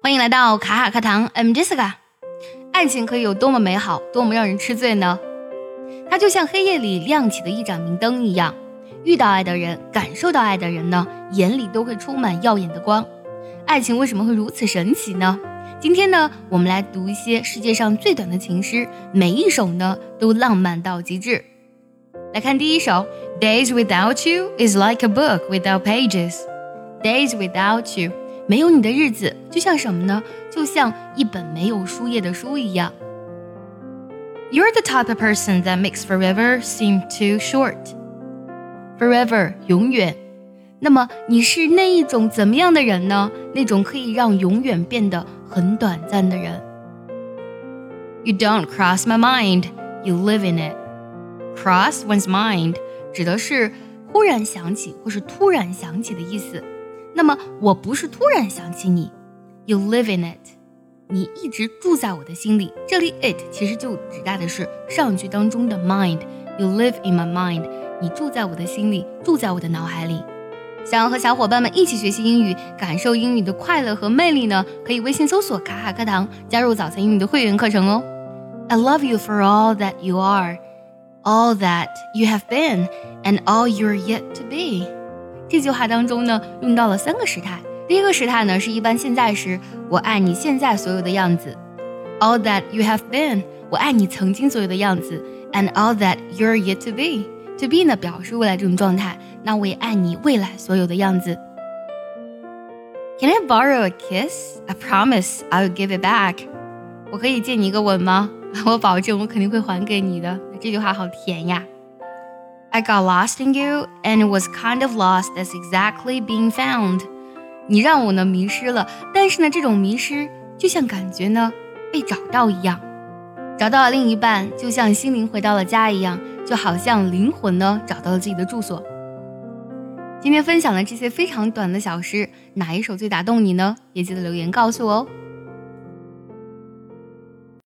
欢迎来到卡卡课堂，I'm Jessica。爱情可以有多么美好，多么让人吃醉呢？它就像黑夜里亮起的一盏明灯一样，遇到爱的人，感受到爱的人呢，眼里都会充满耀眼的光。爱情为什么会如此神奇呢？今天呢，我们来读一些世界上最短的情诗，每一首呢都浪漫到极致。来看第一首，Days without you is like a book without pages。Days without you。没有你的日子就像什么呢？就像一本没有书页的书一样。You're the type of person that makes forever seem too short. Forever 永远。那么你是那一种怎么样的人呢？那种可以让永远变得很短暂的人。You don't cross my mind, you live in it. Cross one's mind 指的是忽然想起或是突然想起的意思。 那么我不是突然想起你，You live in it，你一直住在我的心里。这里 it 其实就指代的是上句当中的 mind，You live in my mind，你住在我的心里，住在我的脑海里。想要和小伙伴们一起学习英语，感受英语的快乐和魅力呢？可以微信搜索“卡卡课堂”，加入早餐英语的会员课程哦。I love you for all that you are, all that you have been, and all you're yet to be. 这句话当中呢，用到了三个时态。第一个时态呢，是一般现在时，我爱你现在所有的样子；all that you have been，我爱你曾经所有的样子；and all that you're yet to be。to be 呢，表示未来这种状态。那我也爱你未来所有的样子。Can I borrow a kiss? I promise I'll give it back。我可以借你一个吻吗？我保证我肯定会还给你的。这句话好甜呀。I got lost in you and was kind of lost as exactly being found。你让我呢迷失了，但是呢，这种迷失就像感觉呢被找到一样，找到了另一半，就像心灵回到了家一样，就好像灵魂呢找到了自己的住所。今天分享的这些非常短的小诗，哪一首最打动你呢？也记得留言告诉我哦。